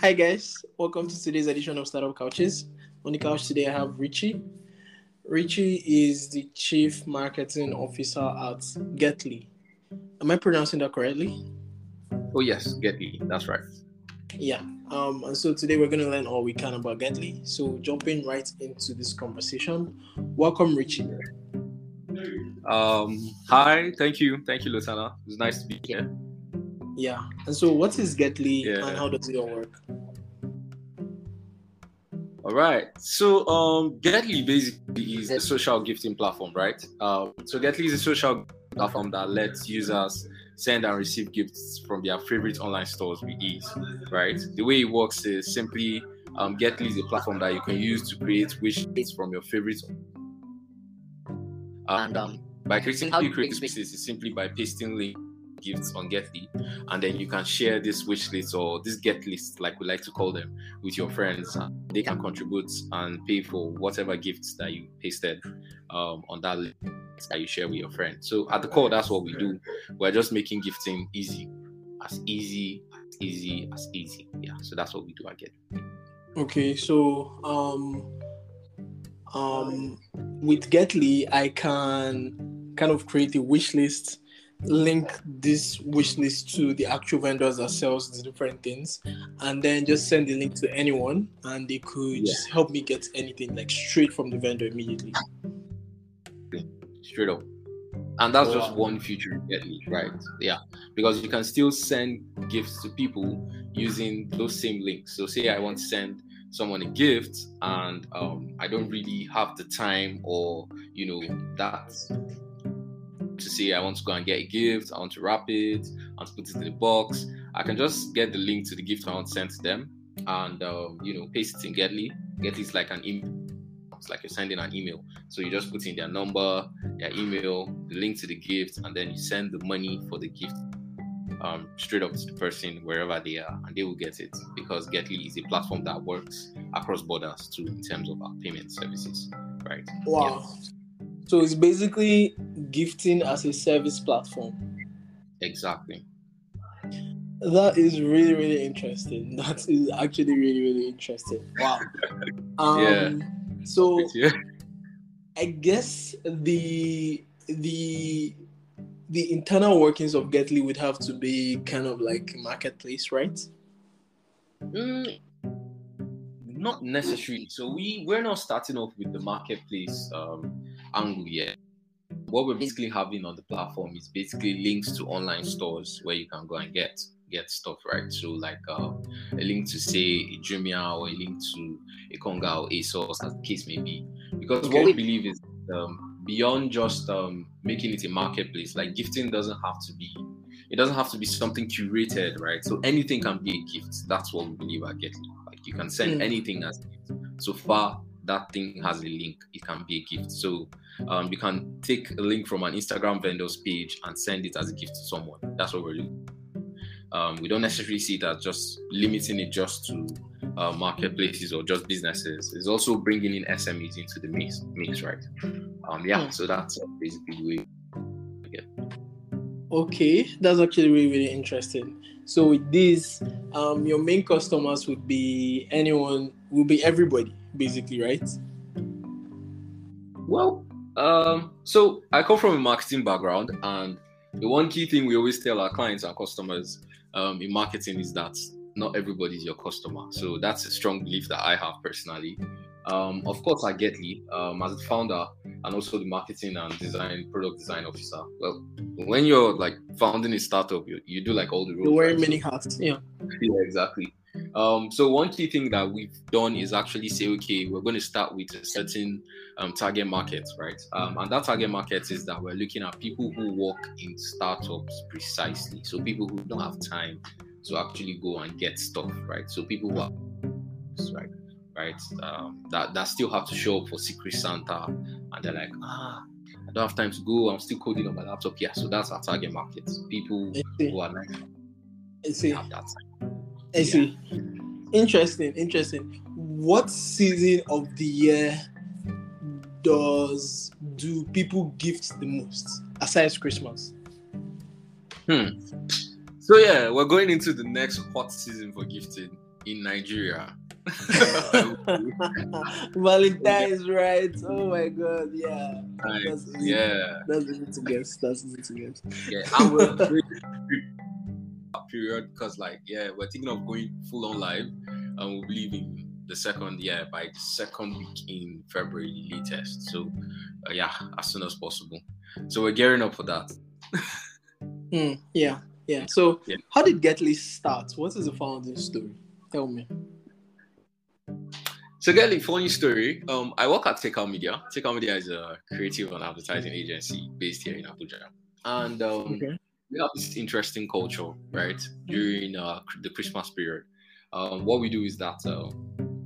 Hi guys, welcome to today's edition of Startup Couches. On the couch today, I have Richie. Richie is the Chief Marketing Officer at Getly. Am I pronouncing that correctly? Oh yes, Getly. That's right. Yeah. Um, and so today we're going to learn all we can about Getly. So jumping right into this conversation, welcome Richie. Um, hi, thank you, thank you, Lutana. It's nice to be here. Yeah. And so, what is Getly Yeah. and how does it all work? All right. So, um, Getly basically is a social gifting platform, right? Um, so Getly is a social platform that lets users send and receive gifts from their favorite online stores with ease, right? The way it works is simply um, Getly is a platform that you can use to create wish lists from your favorite. And um, by creating how you create this wish list is simply by pasting link gifts on Getly, and then you can share this wish list or this get list, like we like to call them, with your friends. They can contribute and pay for whatever gifts that you pasted um, on that list that you share with your friend. So at the core, that's what we do. We're just making gifting easy, as easy, as easy, as easy. Yeah. So that's what we do Getly. Okay, so um, um, with Getly, I can kind of create a wish list, link this wish list to the actual vendors that sells the different things, and then just send the link to anyone, and they could Yeah. just help me get anything like straight from the vendor immediately. straight up. And that's just one feature in Getly, right? Yeah, because you can still send gifts to people using those same links. So, say I want to send someone a gift, and um, I don't really have the time, or you know, that to say I want to go and get a gift, I want to wrap it, I want to put it in the box. I can just get the link to the gift I want to send to them, and um, you know, paste it in Getly. Getly is like an email. It's like you're sending an email. So you just put in their number, their email, the link to the gift, and then you send the money for the gift um, straight up to the person wherever they are, and they will get it because Getly is a platform that works across borders too in terms of our payment services, right? Wow. So it's basically gifting as a service platform. Exactly. That is really, really interesting. That is actually really, really interesting. Wow. Um, Yeah. So Yeah. I guess the the the internal workings of Getly would have to be kind of like marketplace, right? Mm, not necessarily. So we we're not starting off with the marketplace um, angle yet. What we're basically having on the platform is basically links to online stores where you can go and get get stuff, right? So like uh, a link to say a Jumia or a link to a Konga or ASOS, as the case may be. Because Okay. what we believe is um, beyond just um, making it a marketplace, like gifting doesn't have to be it doesn't have to be something curated, right? So anything can be a gift. That's what we believe at Getly. Like you can send Mm. anything as a gift. So far, that thing has a link. It can be a gift. So um, you can take a link from an Instagram vendor's page and send it as a gift to someone. That's what we're doing. Um, we don't necessarily see that just limiting it just to uh, marketplaces or just businesses. It's also bringing in SMEs into the mix, mix right? Um, yeah, Mm. so that's basically the way. Okay, that's actually really, really interesting. So with this, um, your main customers would be anyone, will be everybody, basically, right? Well, um, so I come from a marketing background, and the one key thing we always tell our clients and customers um, in marketing is that not everybody is your customer. So that's a strong belief that I have personally. Um, of course, I Getly um, as the founder and also the marketing and design product design officer. Well, when you're like founding a startup, you, you do like all the roles. You're wearing right? Many hats. Yeah. yeah, exactly. Um, so one key thing that we've done is actually say, okay, we're going to start with a certain um, target market, right? Um, and that target market is that we're looking at people who work in startups precisely. So people who don't have time to actually go and get stuff, right? So people who are right, right, um, that that still have to show up for Secret Santa, and they're like, ah, I don't have time to go. I'm still coding on my laptop. Yeah, so that's our target market. People who are like, I see. have that time. I see. Interesting. Interesting. What season of the year does do people gift the most aside Christmas? Hmm. So yeah, we're going into the next hot season for gifting. in Nigeria. Valentine's, right? Oh my god, yeah. Nice. That's easy. Yeah, That's easy to guess. That's easy to guess. yeah. We're we're- period because, like, yeah, we're thinking of going full on live, and we'll be leaving the second, yeah, by the second week in February latest. So, uh, yeah, as soon as possible. So we're gearing up for that. Hmm, yeah, yeah. So, Yeah. how did Getly start? What is the founding story? Tell me. So, Getly, funny story. Um, I work at Takal Media. Takal Media is a creative and advertising agency based here in Abuja, and um, Okay. we have this interesting culture, right? During uh, the Christmas period, um, what we do is that uh,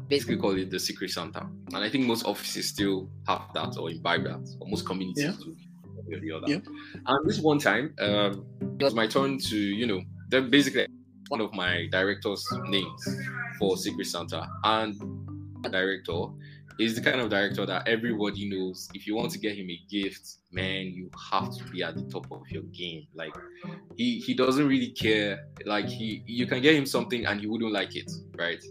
basically call it the Secret Santa, and I think most offices still have that or imbibe that, or most communities Yeah. do. or the other. Yeah. And this one time, um, it was my turn to, you know, they're basically one of my director's names for Secret Santa, and director is the kind of director that everybody knows. If you want to get him a gift, man, you have to be at the top of your game. Like he he doesn't really care. Like he you can get him something and he wouldn't like it, right?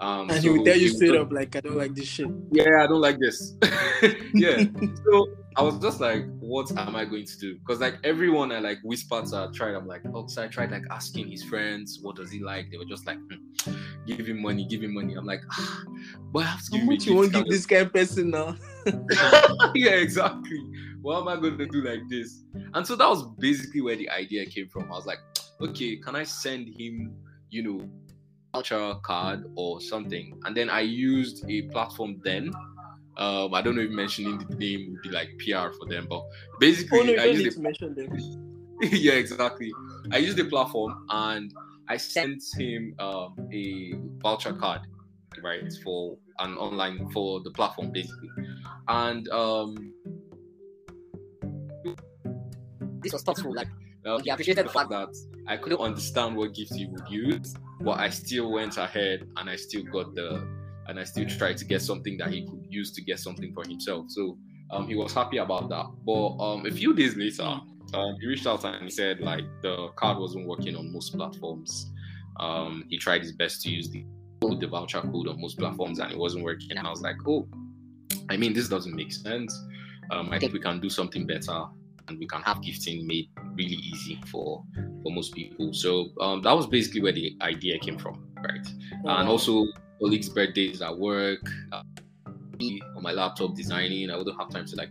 Um, And he so will tell you straight up, like, I don't like this shit. yeah, I don't like this. yeah. So I was just like, what am I going to do? Because like everyone I like whispered to I tried. I'm like, oh, so I tried like asking his friends, what does he like? They were just like, hmm, give him money, give him money. I'm like, ah, but I have to give How him much you won't give this kind of person now? yeah, exactly. What am I going to do like this? And so that was basically where the idea came from. I was like, okay, can I send him, you know, voucher card or something? And then I used a platform then. Um, I don't know if mentioning the name would be like PR for them, but basically, Oh no, I don't used need to mention them. yeah, exactly. I used the platform and I sent him um, a voucher card, right, for an online for the platform basically. And um, this was thoughtful. Like um, he appreciated the fact that I couldn't understand what gift he would use, but I still went ahead and I still got the and I still tried to get something that he could use to get something for himself. So um, he was happy about that. But um, a few days later, um, he reached out and he said like the card wasn't working on most platforms. Um, he tried his best to use the the voucher code on most platforms and it wasn't working. And I was like, oh, I mean, this doesn't make sense. Um, I think we can do something better and we can have gifting made really easy for for most people. So um, that was basically where the idea came from, right? And also colleagues' birthdays at work, uh, on my laptop designing. I wouldn't have time to like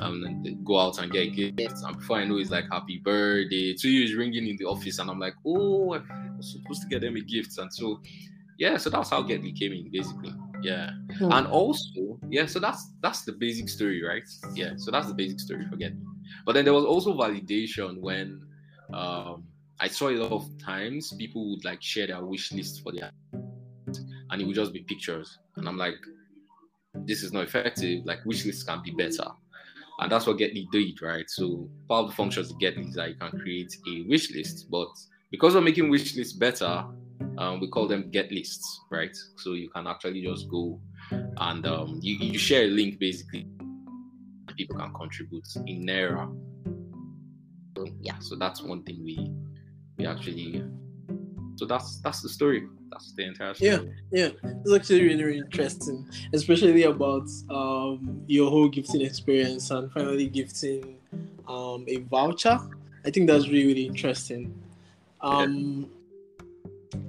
um go out and get gifts. And before I know, it's like happy birthday to you is ringing in the office, and I'm like, oh, I was supposed to get them a gift, and so yeah, so that's how Getly came in, basically. Yeah, Hmm. and also yeah, so that's that's the basic story, right? Yeah, so that's the basic story for Getly. But then there was also validation when um I saw a lot of times people would like share their wish list for their and it would just be pictures. And I'm like, this is not effective. Like wish lists can be better. And that's what Getly did, right? So part of the functions of Getly is that you can create a wish list, but because we're making wish lists better, um, we call them get lists, right? So you can actually just go and um, you, you share a link basically. People can contribute in Naira. Yeah, so that's one thing we we actually. So that's that's the story. That's the entire story. Yeah. Yeah, it's actually really, really interesting, especially about um, your whole gifting experience and finally gifting um, a voucher. I think that's really, really interesting. Um,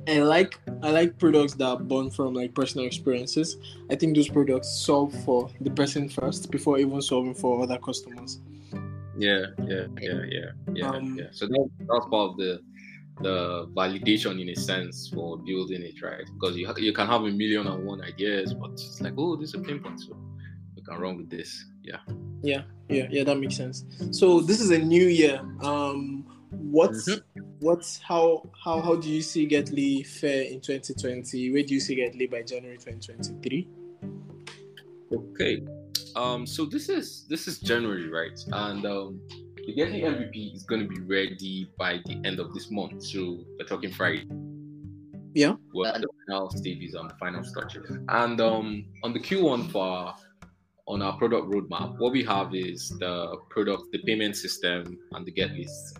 I like I like products that are born from like personal experiences. I think those products solve for the person first before even solving for other customers. Yeah, yeah, yeah, yeah, yeah, Um, yeah. So that, that's part of the the validation in a sense for building it, right? Because you ha- you can have a million and one ideas, but it's like, oh, this is a pain point, so we can run with this. Yeah. Yeah, yeah, yeah, that makes sense. So this is a new year. Um, what's Mhm. what's how how how do you see Getly fare in 2020? Where do you see Getly by January 2023? Okay. Um. So this is this is January, right? And um, the Getly MVP is going to be ready by the end of this month. So we're talking Friday. Yeah. Well, the final stages and the final structure. And um, on the Q1 for on our product roadmap, what we have is the product, the payment system, and the get list.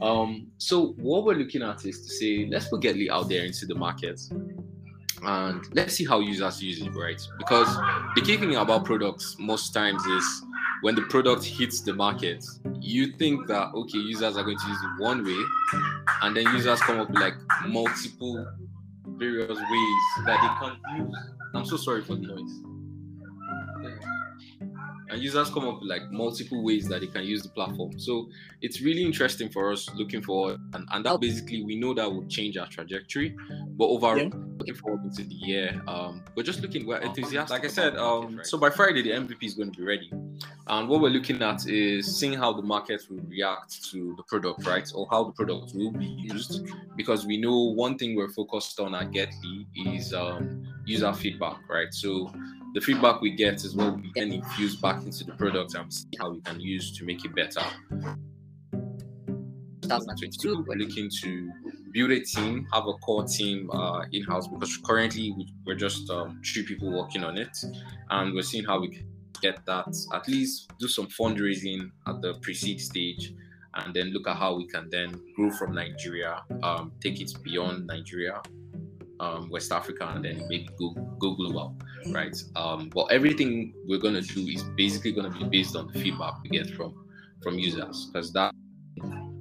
Um, so what we're looking at is to say, let's put Getly out there into the market and let's see how users use it, right? Because the key thing about products most times is when the product hits the market, you think that okay, users are going to use it one way, and then users come up with like multiple various ways that they can use. I'm so sorry for the noise and users come up with like multiple ways that they can use the platform. So it's really interesting for us looking forward, and, and that basically we know that will change our trajectory. But overall, yeah. looking forward into the year, um, we're just looking we're enthusiastic. Like I said, um, so by Friday the MVP is going to be ready, and what we're looking at is seeing how the market will react to the product, right, or how the product will be used, because we know one thing we're focused on at Getly is um, user feedback, right? So the feedback we get is what we then infuse back into the product and see how we can use to make it better. 2022, we're looking to build a team, have a core team uh, in house because currently we're just um, three people working on it, and we're seeing how we can get that at least do some fundraising at the pre-seed stage, and then look at how we can then grow from Nigeria, um, take it beyond Nigeria, um, West Africa, and then maybe go go global, right? Um, but everything we're gonna do is basically gonna be based on the feedback we get from from users, because that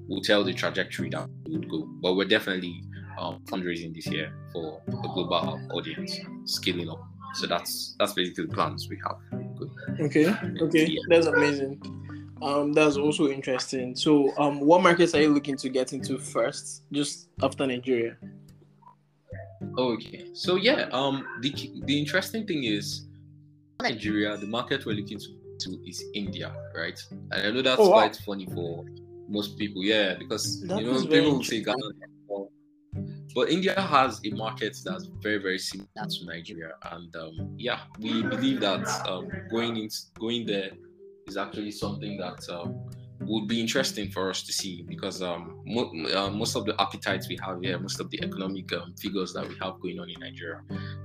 will tell the trajectory that we would go. But we're definitely um, fundraising this year for a global audience, scaling up. So that's that's basically the plans we have. Good. Okay, okay, yeah. that's amazing. Um, that's also interesting. So, um, what markets are you looking to get into first, just after Nigeria? Okay, so yeah, um, the the interesting thing is Nigeria. The market we're looking to, to is India, right? And I know that's oh, wow. quite funny for most people, yeah, because that you know people will say Ghana, but India has a market that's very very similar to Nigeria, and um, yeah, we believe that um, going in going there is actually something that um, would be interesting for us to see because um, mo- uh, most of the appetites we have here, most of the economic um, figures that we have going on in Nigeria,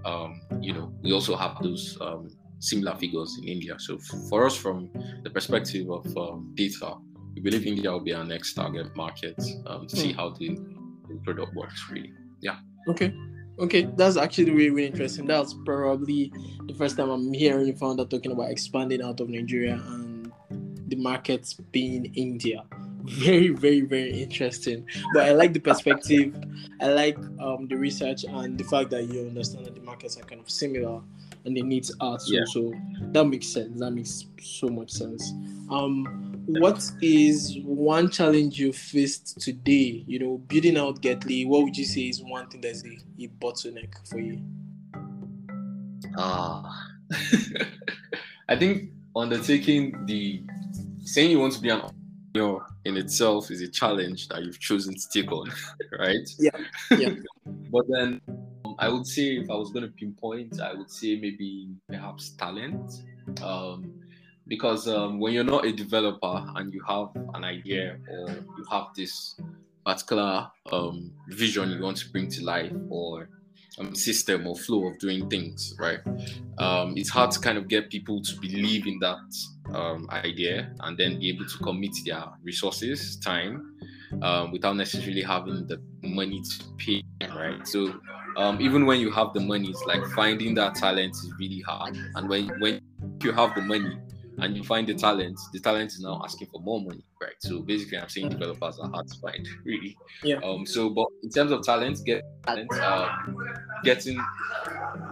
um, you know, we also have those um, similar figures in India. So f- for us, from the perspective of um, data, we believe India will be our next target market um, to see hmm. how the, the product works. Really, yeah. Okay. Okay, that's actually really, really interesting. That's probably the first time I'm hearing founder talking about expanding out of Nigeria and the markets being India. Very, very, very interesting. But I like the perspective. I like um, the research and the fact that you understand that the markets are kind of similar and the needs are too. Yeah. So that makes sense. That makes so much sense. Um, what is one challenge you faced today? You know, building out Getly. What would you say is one thing that's a, a bottleneck for you? Ah, I think undertaking the saying you want to be an entrepreneur in itself is a challenge that you've chosen to take on, right? Yeah. Yeah. but then um, I would say if I was going to pinpoint, I would say maybe perhaps talent. Um, because um, when you're not a developer and you have an idea or you have this particular um, vision you want to bring to life or um, system or flow of doing things, right? Um, it's hard to kind of get people to believe in that um, idea and then be able to commit their resources, time, um, without necessarily having the money to pay, right? So um, even when you have the money, it's like finding that talent is really hard. And when when you have the money and you find the talent, the talent is now asking for more money, right? So basically, I'm saying developers are hard to find, really. Yeah. Um. So, but in terms of talent, get talent, uh, getting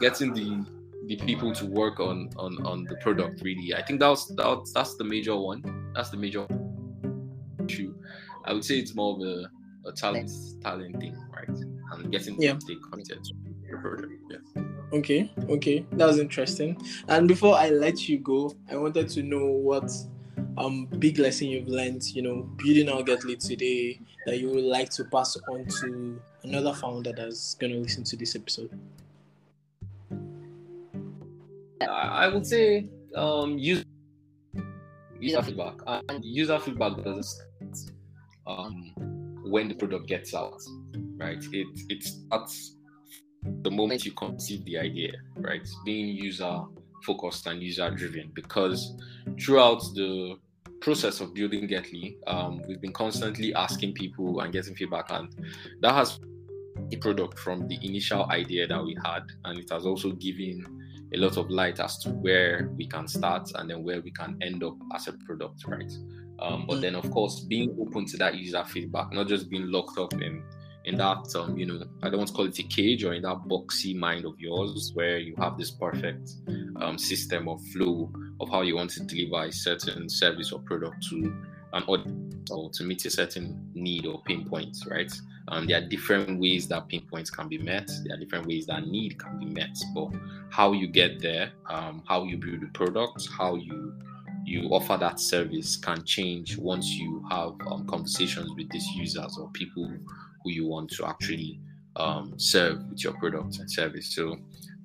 getting the the people to work on on on the product really i think that's that's that's the major one that's the major issue i would say it's more of a, a talent talent thing right and getting yeah. the content the product yeah okay okay that was interesting. And before i let you go i wanted to know what um big lesson you've learned you know building our Getly today that you would like to pass on to another founder that's going to listen to this episode. I would say um, use user feedback. And user feedback doesn't um, when the product gets out, right? It it starts the moment you conceive the idea, right? Being user focused and user driven because throughout the process of building Getly, um, we've been constantly asking people and getting feedback, and that has a product from the initial idea that we had, and it has also given a lot of light as to where we can start and then where we can end up as a product, right? Um, but then, of course, being open to that user feedback, not just being locked up in in that um, you know i don't want to call it a cage or in that boxy mind of yours where you have this perfect um, system of flow of how you want to deliver a certain service or product to an audience or to meet a certain need or pain point right? Um, there are different ways that pain points can be met. There are different ways that need can be met. But how you get there um, how you build the product how you you offer that service can change once you have um, conversations with these users or people who you want to actually um, serve with your product and service. So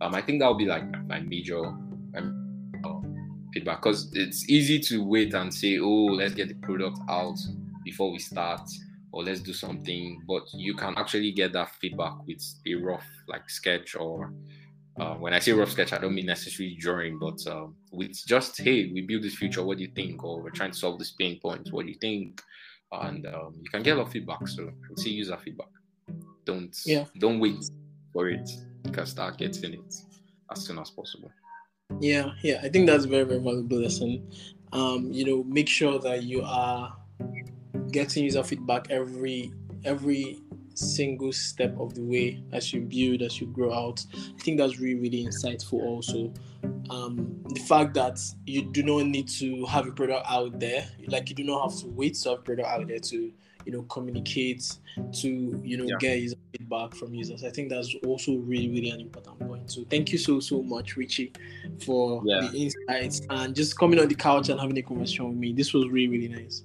um, I think that would be like my major um, feedback because it's easy to wait and say, oh, let's get the product out before we start or let's do something. But you can actually get that feedback with a rough like sketch or uh, when I say rough sketch, I don't mean necessarily drawing, but uh, with just hey, we build this future. What do you think? Or we're trying to solve this pain point. What do you think? And um, you can get a lot of feedback. So say user feedback. Don't yeah. don't wait for it. You can start getting it as soon as possible. Yeah, yeah, I think that's very very valuable lesson. Um, you know, make sure that you are getting user feedback every every single step of the way as you build, as you grow out. I think that's really, really insightful also. Um, the fact that you do not need to have a product out there, like you do not have to wait to have a product out there to, you know, communicate, to, you know, yeah. get user feedback from users. I think that's also really, really an important point. So thank you so, so much, Richie, for yeah. the insights and just coming on the couch and having a conversation with me. This was really, really nice.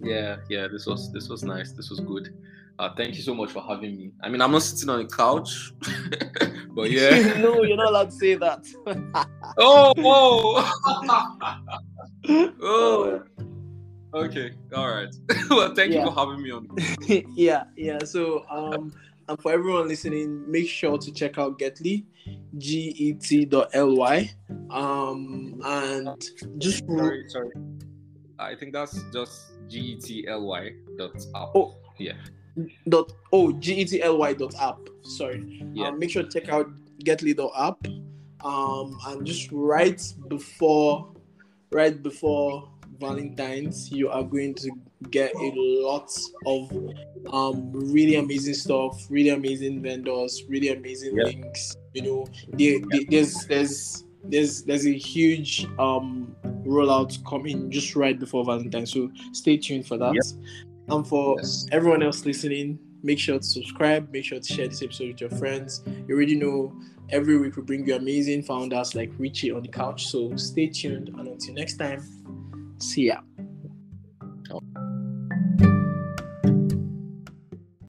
Yeah, yeah, this was this was nice. This was good. Uh, thank you so much for having me. I mean, I'm not sitting on a couch, but yeah. no, you're not allowed to say that. oh, oh, oh. Okay, all right. well, thank yeah. you for having me on. yeah, yeah. So, um, and for everyone listening, make sure to check out Getly, G E T dot L Y, um, and just sorry, sorry. I think that's just G E T L Y dot app. Oh, yeah dot oh getly dot app. Sorry. Yeah. Um, make sure to check out Getly dot app. Um, and just right before, right before Valentine's, you are going to get a lot of um really amazing stuff, really amazing vendors, really amazing links. You know, there, there's there's there's there's a huge um rollout coming just right before Valentine's. So stay tuned for that. And for yes. everyone else listening, make sure to subscribe, make sure to share this episode with your friends. You already know every week we bring you amazing founders like Richie on the couch. So stay tuned and until next time, see ya. Oh.